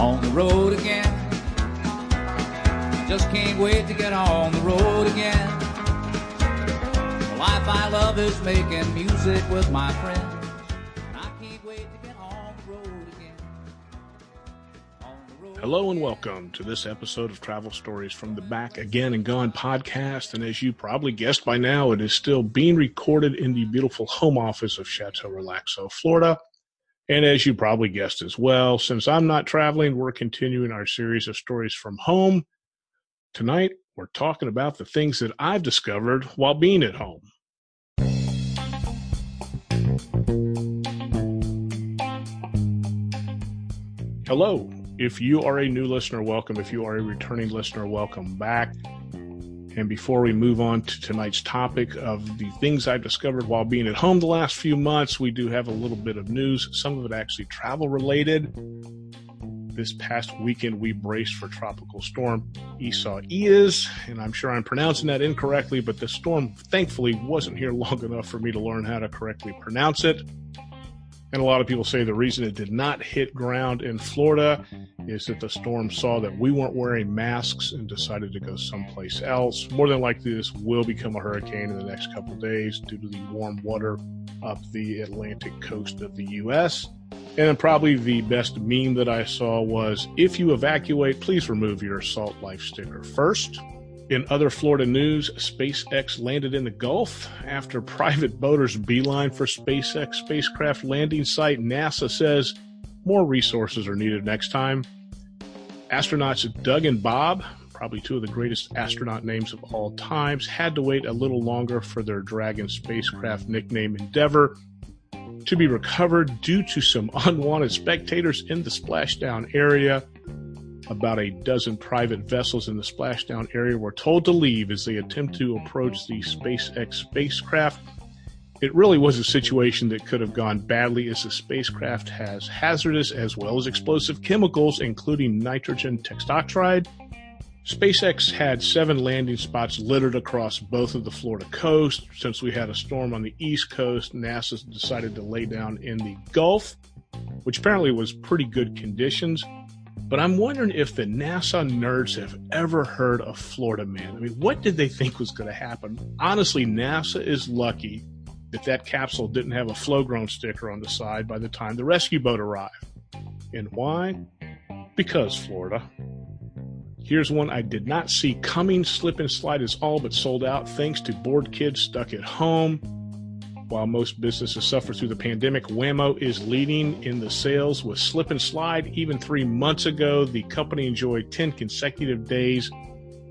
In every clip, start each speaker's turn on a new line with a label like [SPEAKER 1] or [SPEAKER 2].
[SPEAKER 1] on the road again. Just can't wait to get on the road again. The life I love is making music with my friends.
[SPEAKER 2] Hello and welcome to this episode of Travel Stories from the Back Again and Gone podcast. And as you probably guessed by now, it is still being recorded in the beautiful home office of Chateau Relaxo, Florida. And as you probably guessed as well, since I'm not traveling, we're continuing our series of stories from home. Tonight, we're talking about the things that I've discovered while being at home. Hello. If you are a new listener, welcome. If you are a returning listener, welcome back. And before we move on to tonight's topic of the things I've discovered while being at home the last few months, we do have a little bit of news, some of it actually travel related. This past weekend, we braced for Tropical Storm Esau Isaias, and I'm sure I'm pronouncing that incorrectly, but the storm thankfully wasn't here long enough for me to learn how to correctly pronounce it. And a lot of people say the reason it did not hit ground in Florida is that the storm saw that we weren't wearing masks and decided to go someplace else. More than likely, this will become a hurricane in the next couple of days due to the warm water up the Atlantic coast of the U.S. And then probably the best meme that I saw was if you evacuate, please remove your Salt Life sticker first. In other Florida news, SpaceX landed in the Gulf after private boaters beeline for SpaceX spacecraft landing site. NASA says more resources are needed next time. Astronauts Doug and Bob, probably two of the greatest astronaut names of all times, had to wait a little longer for their Dragon spacecraft nickname Endeavour to be recovered due to some unwanted spectators in the splashdown area. About a dozen private vessels in the splashdown area were told to leave as they attempt to approach the SpaceX spacecraft. It really was a situation that could have gone badly as the spacecraft has hazardous as well as explosive chemicals, including nitrogen tetroxide. SpaceX had seven landing spots littered across both of the Florida coast. Since we had a storm on the East Coast, NASA decided to lay down in the Gulf, which apparently was pretty good conditions. But I'm wondering if the NASA nerds have ever heard of Florida Man. I mean, what did they think was going to happen? Honestly, NASA is lucky that that capsule didn't have a Flo Grown sticker on the side by the time the rescue boat arrived. And why? Because Florida. Here's one I did not see coming. Slip and slide is all but sold out thanks to bored kids stuck at home. While most businesses suffer through the pandemic, Wham-O is leading in the sales with Slip and Slide. Even three months ago, the company enjoyed 10 consecutive days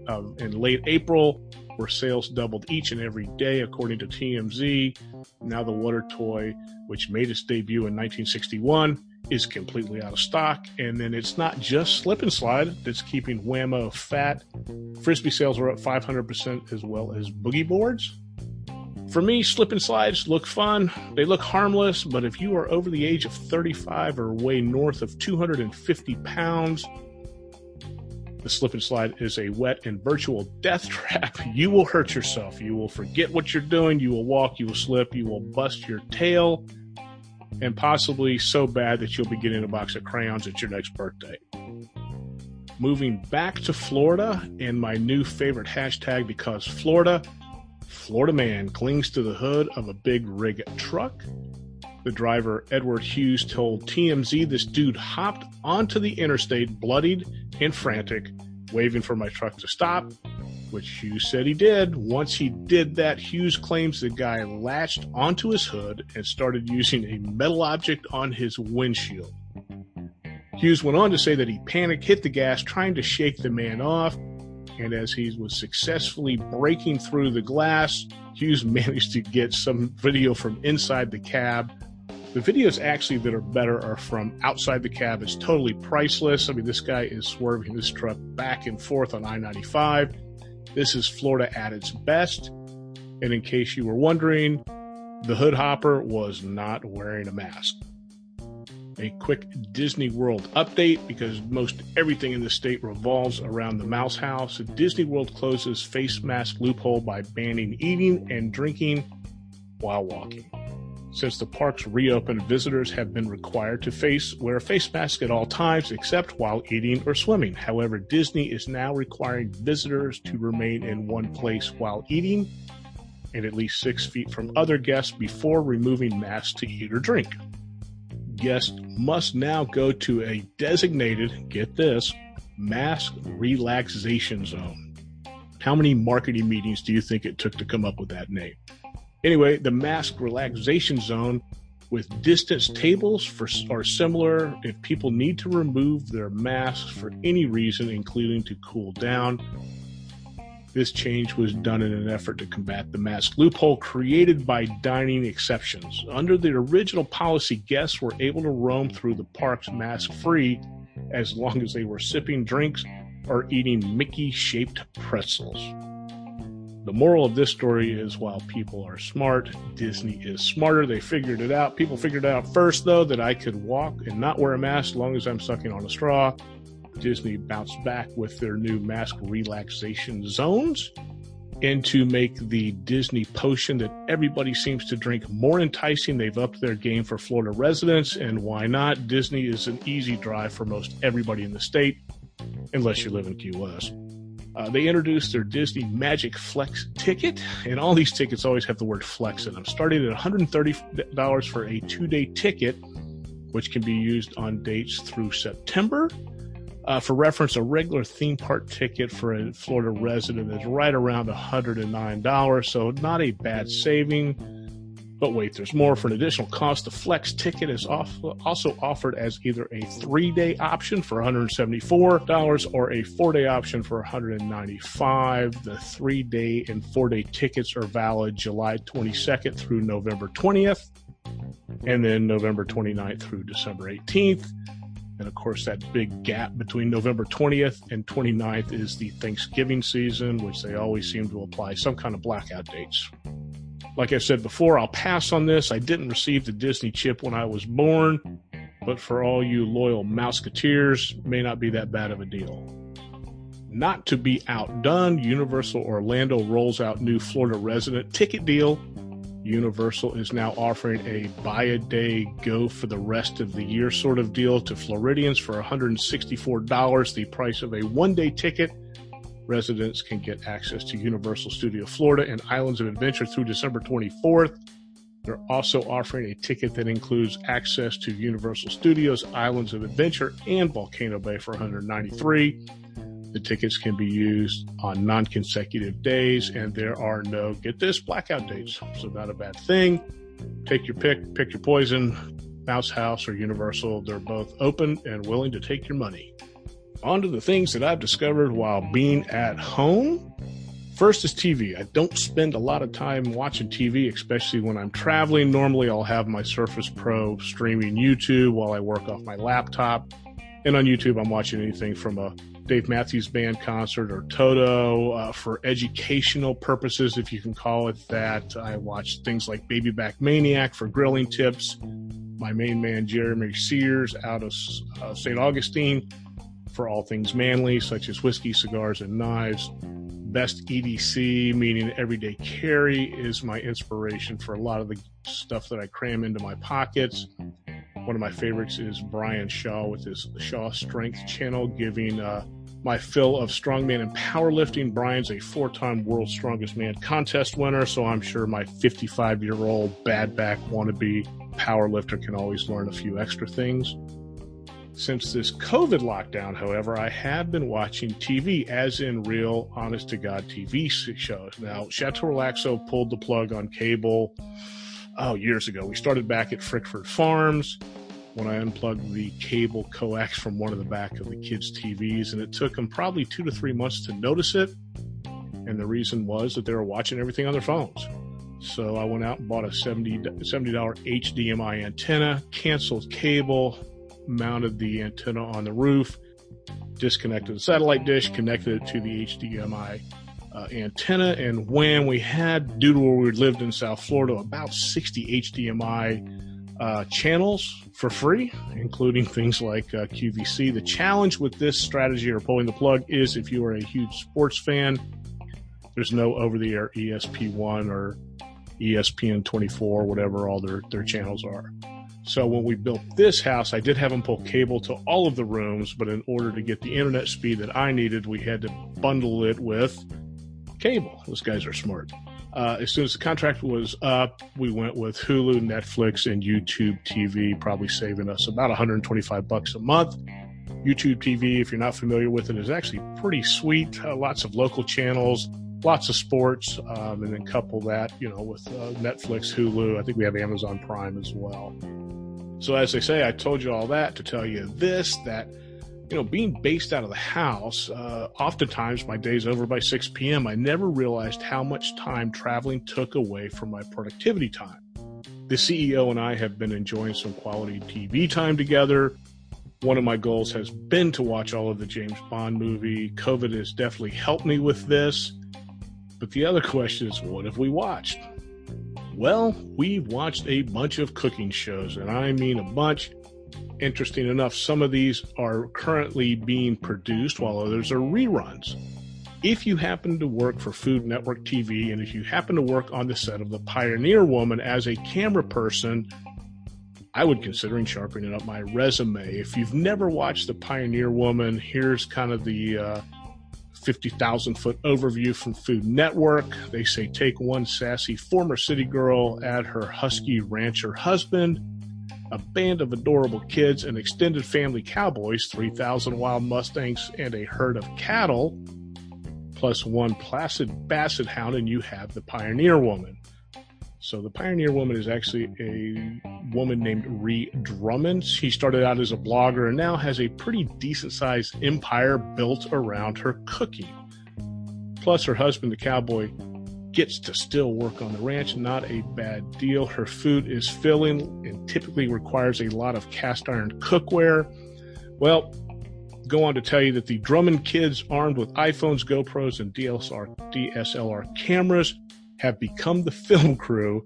[SPEAKER 2] um, in late April where sales doubled each and every day, according to TMZ. Now, the water toy, which made its debut in 1961, is completely out of stock. And then it's not just Slip and Slide that's keeping Wham-O fat. Frisbee sales are up 500% as well as boogie boards. For me, slip and slides look fun. They look harmless, but if you are over the age of 35 or weigh north of 250 pounds, the slip and slide is a wet and virtual death trap. You will hurt yourself. You will forget what you're doing. You will walk. You will slip. You will bust your tail. And possibly so bad that you'll be getting a box of crayons at your next birthday. Moving back to Florida and my new favorite hashtag because Florida Florida man clings to the hood of a big rig truck. The driver, Edward Hughes, told TMZ this dude hopped onto the interstate bloodied and frantic, waving for my truck to stop, which Hughes said he did. Once he did that, Hughes claims the guy latched onto his hood and started using a metal object on his windshield. Hughes went on to say that he panicked, hit the gas, trying to shake the man off, and as he was successfully breaking through the glass, Hughes managed to get some video from inside the cab. The videos actually that are better are from outside the cab. It's totally priceless. I mean, this guy is swerving this truck back and forth on I 95. This is Florida at its best. And in case you were wondering, the hood hopper was not wearing a mask a quick Disney World update because most everything in the state revolves around the Mouse House. Disney World closes face mask loophole by banning eating and drinking while walking. Since the parks reopened, visitors have been required to face wear a face mask at all times except while eating or swimming. However, Disney is now requiring visitors to remain in one place while eating and at least six feet from other guests before removing masks to eat or drink. Guests must now go to a designated, get this, mask relaxation zone. How many marketing meetings do you think it took to come up with that name? Anyway, the mask relaxation zone with distance tables for are similar if people need to remove their masks for any reason, including to cool down. This change was done in an effort to combat the mask loophole created by dining exceptions. Under the original policy, guests were able to roam through the parks mask free as long as they were sipping drinks or eating Mickey shaped pretzels. The moral of this story is while people are smart, Disney is smarter. They figured it out. People figured it out first, though, that I could walk and not wear a mask as long as I'm sucking on a straw. Disney bounced back with their new mask relaxation zones and to make the Disney potion that everybody seems to drink more enticing. They've upped their game for Florida residents, and why not? Disney is an easy drive for most everybody in the state, unless you live in Key West. Uh, they introduced their Disney Magic Flex ticket, and all these tickets always have the word flex in them. Starting at $130 for a two day ticket, which can be used on dates through September. Uh, for reference, a regular theme park ticket for a Florida resident is right around $109, so not a bad saving. But wait, there's more. For an additional cost, the Flex ticket is off, also offered as either a three day option for $174 or a four day option for 195. The three day and four day tickets are valid July 22nd through November 20th, and then November 29th through December 18th. And of course, that big gap between November 20th and 29th is the Thanksgiving season, which they always seem to apply some kind of blackout dates. Like I said before, I'll pass on this. I didn't receive the Disney chip when I was born, but for all you loyal Mouseketeers, may not be that bad of a deal. Not to be outdone, Universal Orlando rolls out new Florida resident ticket deal Universal is now offering a buy a day, go for the rest of the year sort of deal to Floridians for $164, the price of a one day ticket. Residents can get access to Universal Studio Florida and Islands of Adventure through December 24th. They're also offering a ticket that includes access to Universal Studios, Islands of Adventure, and Volcano Bay for 193. The tickets can be used on non consecutive days, and there are no, get this, blackout dates. So, not a bad thing. Take your pick, pick your poison. Mouse House or Universal, they're both open and willing to take your money. On to the things that I've discovered while being at home. First is TV. I don't spend a lot of time watching TV, especially when I'm traveling. Normally, I'll have my Surface Pro streaming YouTube while I work off my laptop. And on YouTube, I'm watching anything from a Dave Matthews Band concert or Toto uh, for educational purposes, if you can call it that. I watched things like Baby Back Maniac for grilling tips. My main man, Jeremy Sears, out of uh, St. Augustine for all things manly, such as whiskey, cigars, and knives. Best EDC, meaning everyday carry, is my inspiration for a lot of the stuff that I cram into my pockets. One of my favorites is Brian Shaw with his Shaw Strength channel, giving uh, my fill of strongman and powerlifting. Brian's a four time world's strongest man contest winner, so I'm sure my 55 year old bad back wannabe powerlifter can always learn a few extra things. Since this COVID lockdown, however, I have been watching TV, as in real, honest to God TV shows. Now, Chateau Relaxo pulled the plug on cable, oh, years ago. We started back at Frickford Farms when I unplugged the cable coax from one of the back of the kids' TVs, and it took them probably two to three months to notice it. And the reason was that they were watching everything on their phones. So I went out and bought a $70, $70 HDMI antenna, canceled cable, mounted the antenna on the roof, disconnected the satellite dish, connected it to the HDMI uh, antenna, and when we had, due to where we lived in South Florida, about 60 HDMI uh, channels for free, including things like uh, QVC. The challenge with this strategy or pulling the plug is if you are a huge sports fan, there's no over the air ESP1 or ESPN 24, whatever all their, their channels are. So when we built this house, I did have them pull cable to all of the rooms, but in order to get the internet speed that I needed, we had to bundle it with cable. Those guys are smart. Uh, as soon as the contract was up, we went with Hulu, Netflix, and YouTube TV, probably saving us about 125 bucks a month. YouTube TV, if you're not familiar with it, is actually pretty sweet. Uh, lots of local channels, lots of sports, um, and then couple that, you know, with uh, Netflix, Hulu. I think we have Amazon Prime as well. So as they say, I told you all that to tell you this, that, you know, being based out of the house, uh, oftentimes my day's over by 6 p.m. I never realized how much time traveling took away from my productivity time. The CEO and I have been enjoying some quality TV time together. One of my goals has been to watch all of the James Bond movie. COVID has definitely helped me with this. But the other question is, what have we watched? Well, we've watched a bunch of cooking shows, and I mean a bunch. Interesting enough, some of these are currently being produced while others are reruns. If you happen to work for Food Network TV and if you happen to work on the set of The Pioneer Woman as a camera person, I would consider sharpening up my resume. If you've never watched The Pioneer Woman, here's kind of the uh, 50,000 foot overview from Food Network. They say take one sassy former city girl, add her husky rancher husband, a band of adorable kids, an extended family cowboys, 3,000 wild Mustangs, and a herd of cattle, plus one placid basset hound, and you have the pioneer woman. So the pioneer woman is actually a woman named Ree Drummond. She started out as a blogger and now has a pretty decent sized empire built around her cooking. Plus, her husband, the cowboy, gets to still work on the ranch. Not a bad deal. Her food is filling and typically requires a lot of cast iron cookware. Well, go on to tell you that the Drummond kids, armed with iPhones, GoPros, and DSLR, DSLR cameras, have become the film crew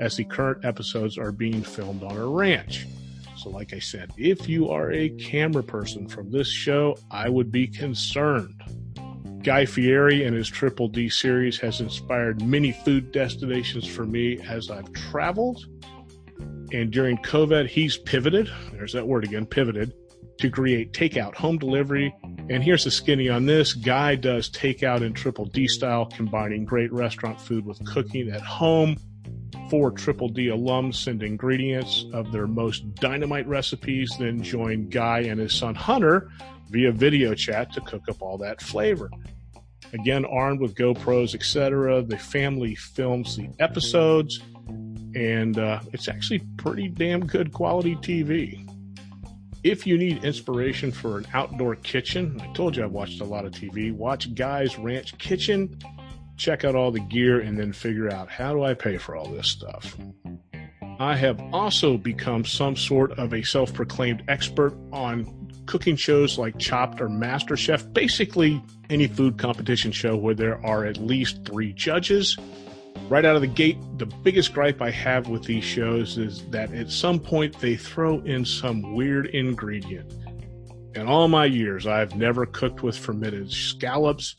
[SPEAKER 2] as the current episodes are being filmed on a ranch. So, like I said, if you are a camera person from this show, I would be concerned. Guy Fieri and his Triple D series has inspired many food destinations for me as I've traveled. And during COVID, he's pivoted, there's that word again, pivoted, to create takeout home delivery and here's the skinny on this. Guy does takeout in triple D style, combining great restaurant food with cooking at home. Four Triple D alums send ingredients of their most dynamite recipes, then join Guy and his son Hunter via video chat to cook up all that flavor. Again, armed with GoPros, etc., the family films the episodes, and uh, it's actually pretty damn good quality TV. If you need inspiration for an outdoor kitchen, I told you I've watched a lot of TV. Watch Guy's Ranch Kitchen. Check out all the gear and then figure out how do I pay for all this stuff. I have also become some sort of a self proclaimed expert on cooking shows like Chopped or MasterChef, basically any food competition show where there are at least three judges right out of the gate, the biggest gripe I have with these shows is that at some point they throw in some weird ingredient. In all my years, I've never cooked with fermented scallops.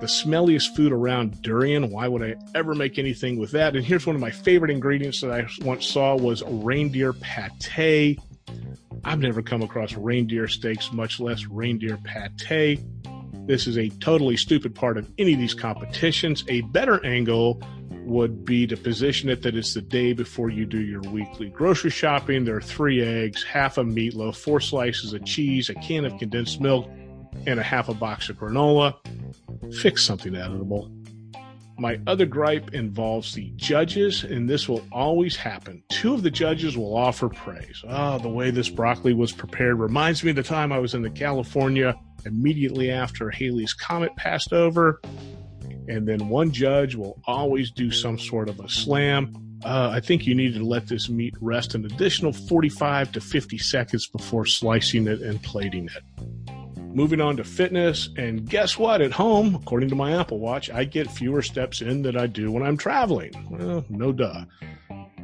[SPEAKER 2] The smelliest food around durian. Why would I ever make anything with that? And here's one of my favorite ingredients that I once saw was reindeer pate. I've never come across reindeer steaks, much less reindeer pate. This is a totally stupid part of any of these competitions. A better angle would be to position it that it's the day before you do your weekly grocery shopping. There are three eggs, half a meatloaf, four slices of cheese, a can of condensed milk, and a half a box of granola. Fix something edible. My other gripe involves the judges, and this will always happen. Two of the judges will offer praise. Oh, the way this broccoli was prepared reminds me of the time I was in the California immediately after Halley's Comet passed over and then one judge will always do some sort of a slam. Uh, I think you need to let this meat rest an additional 45 to 50 seconds before slicing it and plating it. Moving on to fitness, and guess what? At home, according to my Apple Watch, I get fewer steps in than I do when I'm traveling. Well, no duh.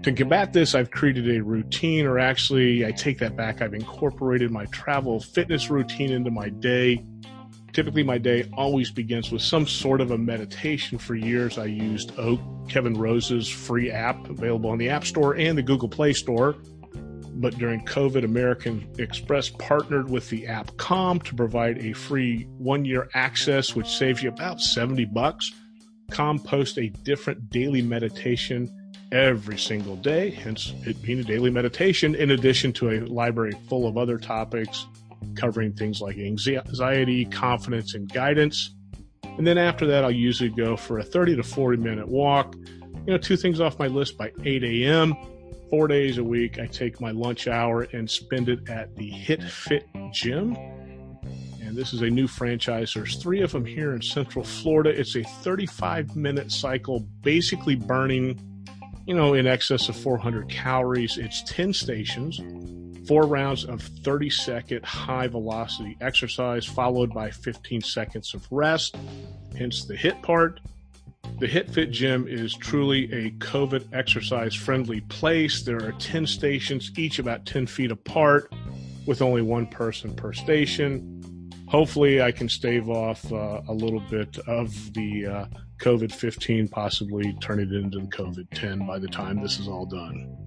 [SPEAKER 2] To combat this, I've created a routine, or actually, I take that back. I've incorporated my travel fitness routine into my day Typically, my day always begins with some sort of a meditation. For years, I used Oak, Kevin Rose's free app available on the App Store and the Google Play Store. But during COVID, American Express partnered with the app Calm to provide a free one year access, which saves you about 70 bucks. Calm posts a different daily meditation every single day, hence it being a daily meditation, in addition to a library full of other topics covering things like anxiety, confidence, and guidance. And then after that, I'll usually go for a 30 to 40 minute walk. You know, two things off my list by 8 a.m. Four days a week, I take my lunch hour and spend it at the Hit Fit Gym. And this is a new franchise. There's three of them here in Central Florida. It's a 35 minute cycle, basically burning, you know, in excess of 400 calories. It's 10 stations four rounds of 30 second high velocity exercise followed by 15 seconds of rest, hence the HIT part. The HIT Fit Gym is truly a COVID exercise friendly place. There are 10 stations, each about 10 feet apart, with only one person per station. Hopefully, I can stave off uh, a little bit of the uh, COVID 15, possibly turn it into the COVID 10 by the time this is all done.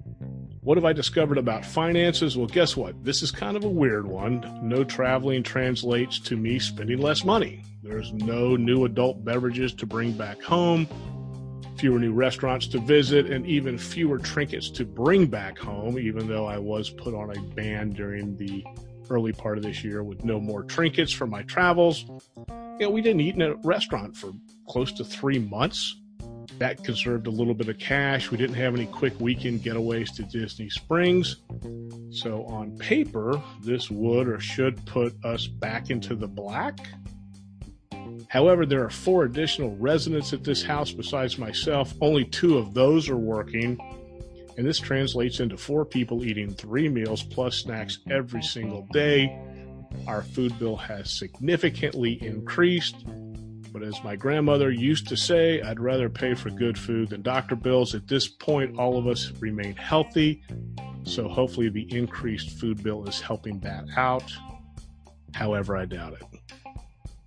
[SPEAKER 2] What have I discovered about finances? Well, guess what? This is kind of a weird one. No traveling translates to me spending less money. There's no new adult beverages to bring back home, fewer new restaurants to visit, and even fewer trinkets to bring back home, even though I was put on a ban during the early part of this year with no more trinkets for my travels. You know, we didn't eat in a restaurant for close to three months that conserved a little bit of cash. We didn't have any quick weekend getaways to Disney Springs. So, on paper, this would or should put us back into the black. However, there are four additional residents at this house besides myself. Only two of those are working. And this translates into four people eating three meals plus snacks every single day. Our food bill has significantly increased. But as my grandmother used to say, I'd rather pay for good food than doctor bills. At this point, all of us remain healthy. So hopefully the increased food bill is helping that out. However, I doubt it.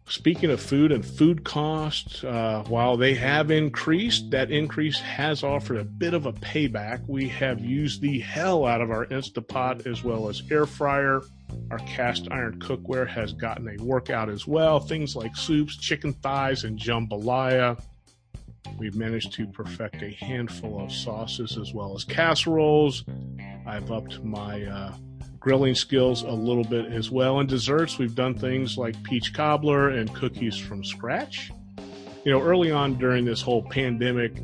[SPEAKER 2] Speaking of food and food costs, uh, while they have increased, that increase has offered a bit of a payback. We have used the hell out of our Instapot as well as air fryer. Our cast iron cookware has gotten a workout as well. Things like soups, chicken thighs, and jambalaya. We've managed to perfect a handful of sauces as well as casseroles. I've upped my uh, grilling skills a little bit as well. And desserts, we've done things like peach cobbler and cookies from scratch. You know, early on during this whole pandemic,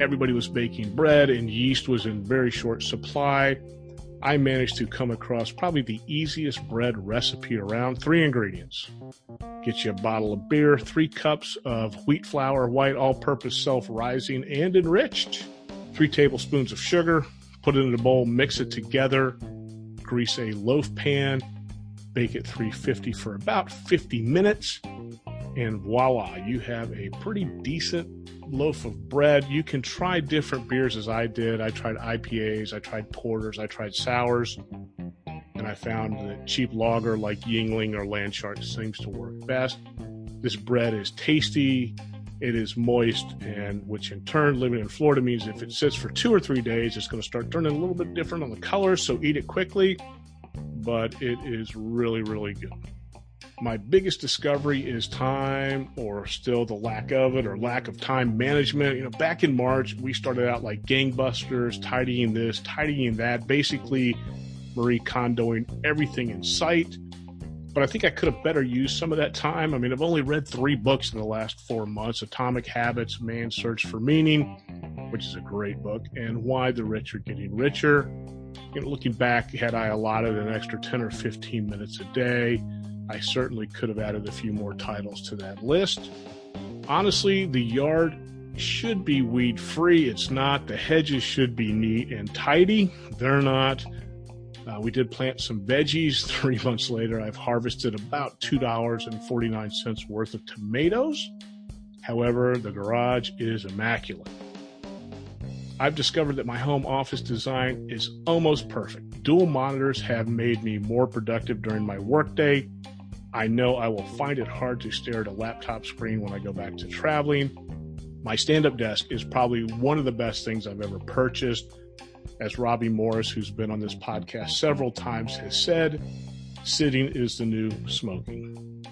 [SPEAKER 2] everybody was baking bread and yeast was in very short supply. I managed to come across probably the easiest bread recipe around. Three ingredients. Get you a bottle of beer, three cups of wheat flour, white all purpose self rising and enriched, three tablespoons of sugar, put it in a bowl, mix it together, grease a loaf pan, bake at 350 for about 50 minutes, and voila, you have a pretty decent loaf of bread. You can try different beers as I did. I tried IPAs, I tried porters, I tried sours, and I found that cheap lager like Yuengling or Landshark seems to work best. This bread is tasty, it is moist, and which in turn, living in Florida means if it sits for two or three days, it's going to start turning a little bit different on the color. So eat it quickly, but it is really, really good. My biggest discovery is time, or still the lack of it, or lack of time management. You know, back in March, we started out like gangbusters, tidying this, tidying that, basically Marie Kondoing everything in sight but I think I could have better used some of that time. I mean, I've only read three books in the last four months Atomic Habits, Man's Search for Meaning, which is a great book, and Why the Rich Are Getting Richer. You know, looking back, had I allotted an extra 10 or 15 minutes a day, I certainly could have added a few more titles to that list. Honestly, the yard should be weed free. It's not. The hedges should be neat and tidy. They're not. Uh, we did plant some veggies. Three months later, I've harvested about $2.49 worth of tomatoes. However, the garage is immaculate. I've discovered that my home office design is almost perfect. Dual monitors have made me more productive during my workday. I know I will find it hard to stare at a laptop screen when I go back to traveling. My stand up desk is probably one of the best things I've ever purchased. As Robbie Morris, who's been on this podcast several times, has said, sitting is the new smoking.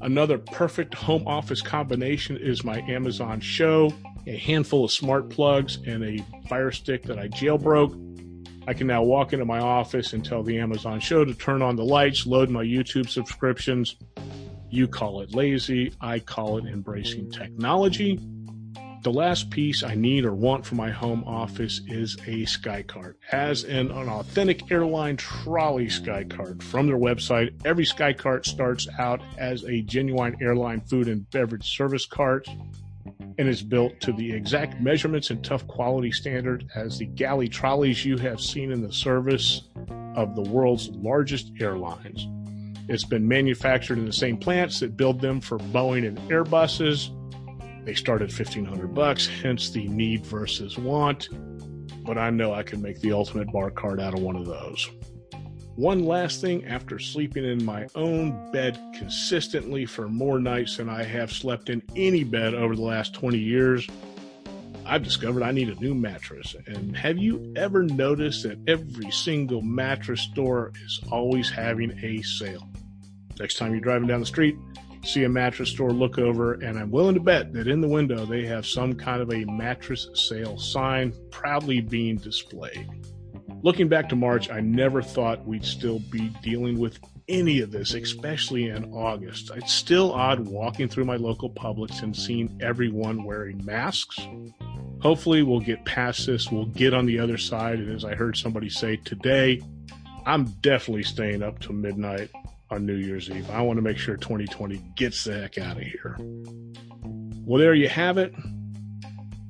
[SPEAKER 2] Another perfect home office combination is my Amazon Show, a handful of smart plugs, and a Fire Stick that I jailbroke. I can now walk into my office and tell the Amazon Show to turn on the lights, load my YouTube subscriptions. You call it lazy, I call it embracing technology. The last piece I need or want for my home office is a SkyCart, as in an authentic airline trolley SkyCart. From their website, every SkyCart starts out as a genuine airline food and beverage service cart and is built to the exact measurements and tough quality standard as the galley trolleys you have seen in the service of the world's largest airlines. It's been manufactured in the same plants that build them for Boeing and Airbuses they start at 1500 bucks, hence the need versus want. But I know I can make the ultimate bar cart out of one of those. One last thing after sleeping in my own bed consistently for more nights than I have slept in any bed over the last 20 years, I've discovered I need a new mattress. And have you ever noticed that every single mattress store is always having a sale? Next time you're driving down the street, see a mattress store, look over, and I'm willing to bet that in the window they have some kind of a mattress sale sign proudly being displayed. Looking back to March, I never thought we'd still be dealing with any of this, especially in August. It's still odd walking through my local Publix and seeing everyone wearing masks. Hopefully, we'll get past this. We'll get on the other side. And as I heard somebody say today, I'm definitely staying up till midnight on New Year's Eve. I want to make sure 2020 gets the heck out of here. Well, there you have it.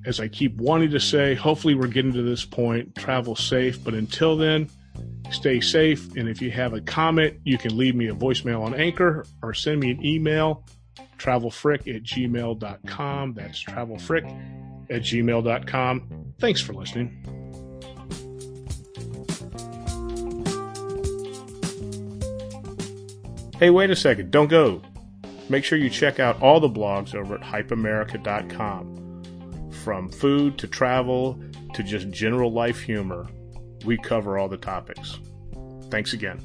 [SPEAKER 2] As I keep wanting to say, hopefully we're getting to this point. Travel safe. But until then, stay safe. And if you have a comment, you can leave me a voicemail on Anchor or send me an email, travelfrick at gmail.com. That's travelfrick at gmail.com. Thanks for listening. Hey, wait a second. Don't go. Make sure you check out all the blogs over at hypeamerica.com. From food to travel to just general life humor, we cover all the topics. Thanks again.